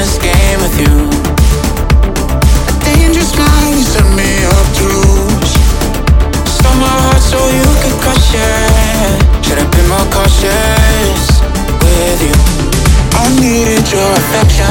this game with you. A dangerous line you set me up to lose. Stole my heart so you could crush it. Should have been more cautious with you. I needed your affection.